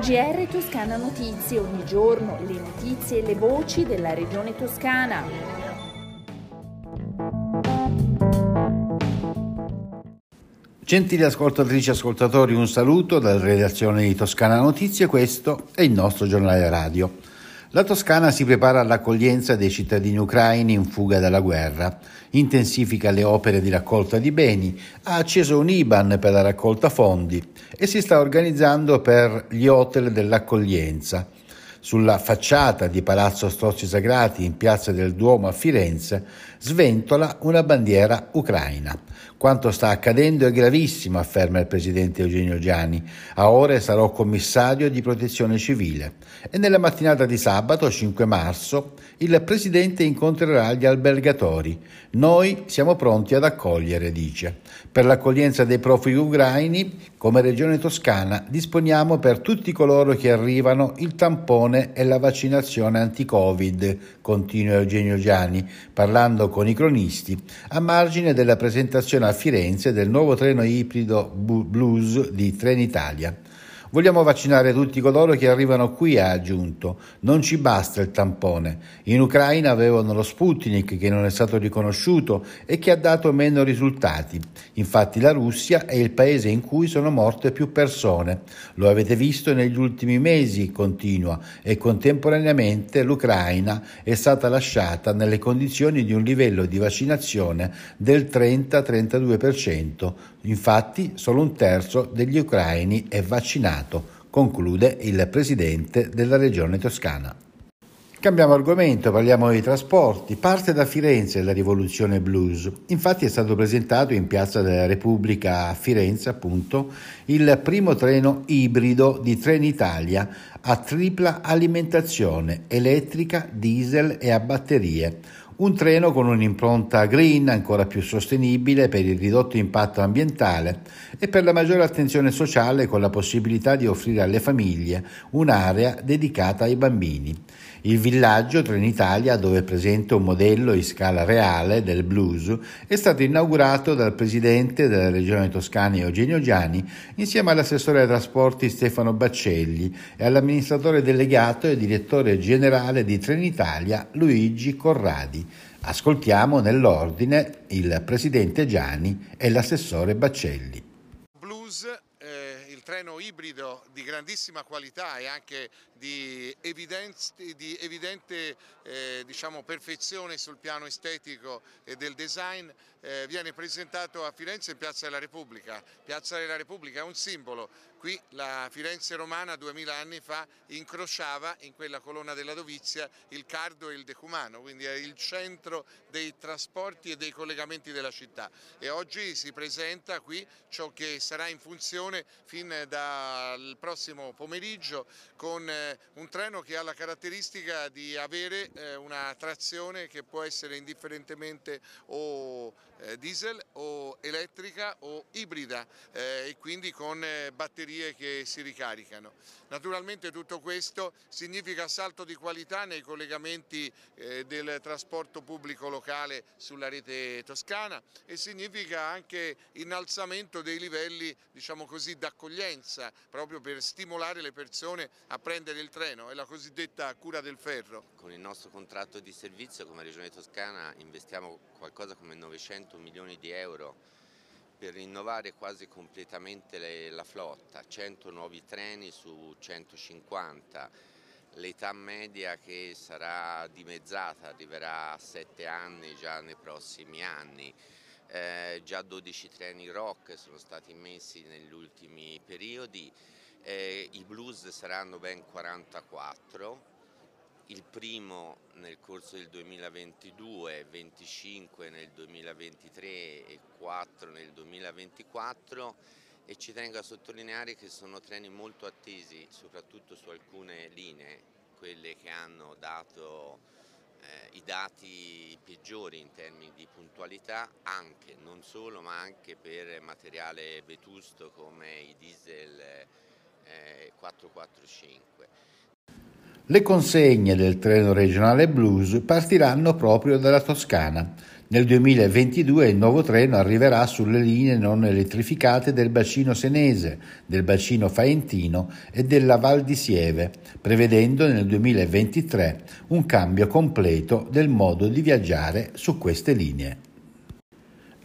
GR Toscana Notizie, ogni giorno le notizie e le voci della regione toscana. Gentili ascoltatrici e ascoltatori, un saluto dalla redazione di Toscana Notizie, questo è il nostro giornale radio. La Toscana si prepara all'accoglienza dei cittadini ucraini in fuga dalla guerra, intensifica le opere di raccolta di beni, ha acceso un IBAN per la raccolta fondi e si sta organizzando per gli hotel dell'accoglienza. Sulla facciata di Palazzo Strozzi Sagrati in Piazza del Duomo a Firenze sventola una bandiera ucraina. Quanto sta accadendo è gravissimo, afferma il presidente Eugenio Giani. A ore sarò commissario di protezione civile. E nella mattinata di sabato 5 marzo il presidente incontrerà gli albergatori. Noi siamo pronti ad accogliere, dice. Per l'accoglienza dei profughi ucraini, come Regione Toscana, disponiamo per tutti coloro che arrivano il tampone e la vaccinazione anti-Covid, continua Eugenio Giani, parlando con i cronisti, a margine della presentazione a Firenze del nuovo treno ibrido Blues di Trenitalia. Vogliamo vaccinare tutti coloro che arrivano qui, ha aggiunto. Non ci basta il tampone. In Ucraina avevano lo Sputnik che non è stato riconosciuto e che ha dato meno risultati. Infatti la Russia è il paese in cui sono morte più persone. Lo avete visto negli ultimi mesi, continua, e contemporaneamente l'Ucraina è stata lasciata nelle condizioni di un livello di vaccinazione del 30-32%. Infatti solo un terzo degli ucraini è vaccinato, conclude il presidente della regione toscana. Cambiamo argomento, parliamo di trasporti. Parte da Firenze la rivoluzione blues. Infatti è stato presentato in Piazza della Repubblica a Firenze, appunto, il primo treno ibrido di Trenitalia a tripla alimentazione elettrica, diesel e a batterie un treno con un'impronta green ancora più sostenibile per il ridotto impatto ambientale e per la maggiore attenzione sociale con la possibilità di offrire alle famiglie un'area dedicata ai bambini. Il villaggio Trenitalia, dove è presente un modello in scala reale del blues, è stato inaugurato dal presidente della regione toscana Eugenio Giani insieme all'assessore ai trasporti Stefano Baccelli e all'amministratore delegato e direttore generale di Trenitalia Luigi Corradi. Ascoltiamo nell'ordine il presidente Giani e l'assessore Baccelli. Ibrido di grandissima qualità e anche di, di evidente eh, diciamo, perfezione sul piano estetico e del design eh, viene presentato a Firenze in Piazza della Repubblica. Piazza della Repubblica è un simbolo, qui la Firenze romana duemila anni fa incrociava in quella colonna della Dovizia il Cardo e il Decumano, quindi è il centro dei trasporti e dei collegamenti della città e oggi si presenta qui ciò che sarà in funzione fin dal prossimo pomeriggio con eh, un treno che ha la caratteristica di avere eh, una trazione che può essere indifferentemente o diesel o elettrica o ibrida e quindi con batterie che si ricaricano. Naturalmente tutto questo significa salto di qualità nei collegamenti del trasporto pubblico locale sulla rete toscana e significa anche innalzamento dei livelli diciamo così d'accoglienza proprio per stimolare le persone a prendere il treno, è la cosiddetta cura del ferro. Con il nostro contratto di servizio come Regione Toscana investiamo qualcosa come 900 milioni di euro per rinnovare quasi completamente le, la flotta, 100 nuovi treni su 150, l'età media che sarà dimezzata, arriverà a 7 anni già nei prossimi anni. Eh, già 12 treni rock sono stati messi negli ultimi periodi, eh, i blues saranno ben 44, il primo nel corso del 2022, 25 nel 2023 e 4 nel 2024 e ci tengo a sottolineare che sono treni molto attesi soprattutto su alcune linee, quelle che hanno dato eh, i dati peggiori in termini di puntualità anche, non solo, ma anche per materiale vetusto come i diesel eh, 445. Le consegne del treno regionale Blues partiranno proprio dalla Toscana. Nel 2022 il nuovo treno arriverà sulle linee non elettrificate del bacino senese, del bacino faentino e della Val di Sieve, prevedendo nel 2023 un cambio completo del modo di viaggiare su queste linee.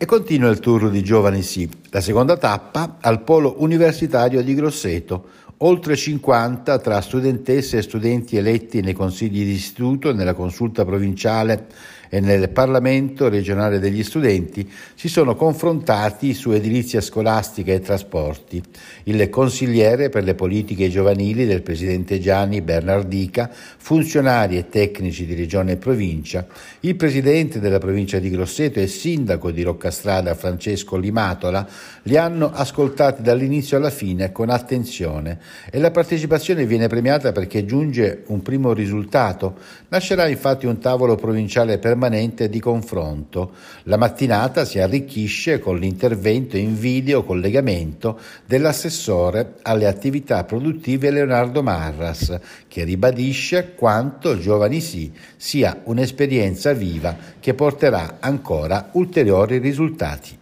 E continua il tour di Giovani Sì, la seconda tappa al polo universitario di Grosseto, oltre 50 tra studentesse e studenti eletti nei consigli di istituto, nella consulta provinciale e nel Parlamento regionale degli studenti si sono confrontati su edilizia scolastica e trasporti. Il consigliere per le politiche giovanili del presidente Gianni Bernardica, funzionari e tecnici di regione e provincia, il presidente della provincia di Grosseto e sindaco di Roccastrada Francesco Limatola li hanno ascoltati dall'inizio alla fine con attenzione e la partecipazione viene premiata perché giunge un primo risultato. Nascerà infatti un tavolo provinciale per permanente di confronto. La mattinata si arricchisce con l'intervento in video collegamento dell'assessore alle attività produttive Leonardo Marras, che ribadisce quanto Giovani Sì sia un'esperienza viva che porterà ancora ulteriori risultati.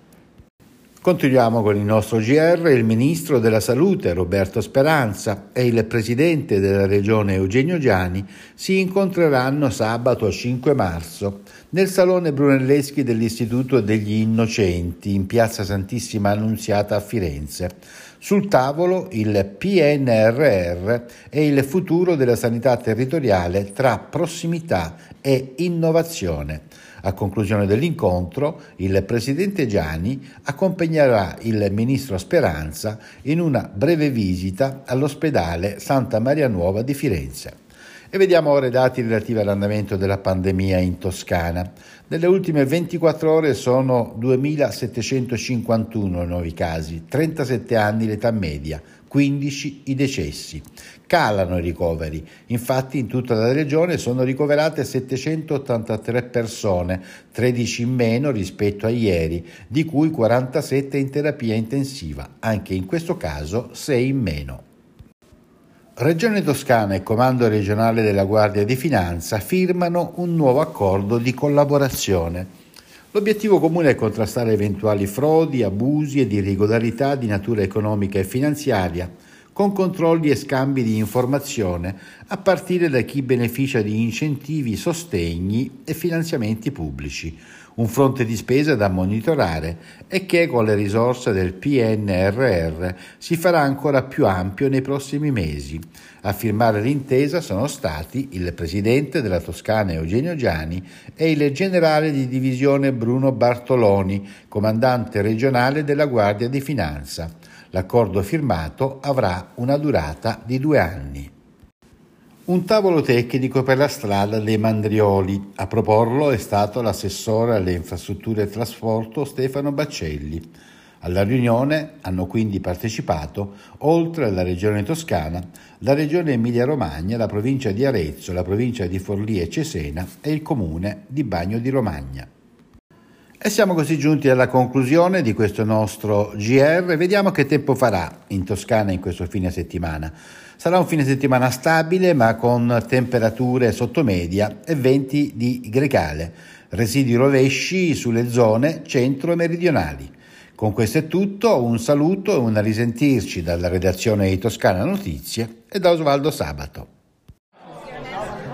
Continuiamo con il nostro GR. Il ministro della Salute Roberto Speranza e il presidente della regione Eugenio Giani si incontreranno sabato 5 marzo nel salone Brunelleschi dell'Istituto degli Innocenti in piazza Santissima Annunziata a Firenze. Sul tavolo il PNRR e il futuro della sanità territoriale tra prossimità e innovazione. A conclusione dell'incontro, il presidente Gianni accompagnerà il ministro Speranza in una breve visita all'ospedale Santa Maria Nuova di Firenze. E vediamo ora i dati relativi all'andamento della pandemia in Toscana. Nelle ultime 24 ore sono 2.751 nuovi casi, 37 anni l'età media, 15 i decessi. Calano i ricoveri, infatti in tutta la regione sono ricoverate 783 persone, 13 in meno rispetto a ieri, di cui 47 in terapia intensiva, anche in questo caso 6 in meno. Regione Toscana e Comando regionale della Guardia di Finanza firmano un nuovo accordo di collaborazione. L'obiettivo comune è contrastare eventuali frodi, abusi ed irregolarità di natura economica e finanziaria con controlli e scambi di informazione a partire da chi beneficia di incentivi, sostegni e finanziamenti pubblici, un fronte di spesa da monitorare e che con le risorse del PNRR si farà ancora più ampio nei prossimi mesi. A firmare l'intesa sono stati il presidente della Toscana Eugenio Giani e il generale di divisione Bruno Bartoloni, comandante regionale della Guardia di Finanza. L'accordo firmato avrà una durata di due anni. Un tavolo tecnico per la strada dei Mandrioli. A proporlo è stato l'assessore alle infrastrutture e trasporto Stefano Baccelli. Alla riunione hanno quindi partecipato, oltre alla Regione Toscana, la Regione Emilia-Romagna, la provincia di Arezzo, la provincia di Forlì e Cesena e il comune di Bagno di Romagna. E siamo così giunti alla conclusione di questo nostro GR. Vediamo che tempo farà in Toscana in questo fine settimana. Sarà un fine settimana stabile ma con temperature sottomedia e venti di grecale, residui rovesci sulle zone centro e meridionali. Con questo è tutto, un saluto e un risentirci dalla redazione di Toscana Notizie e da Osvaldo Sabato.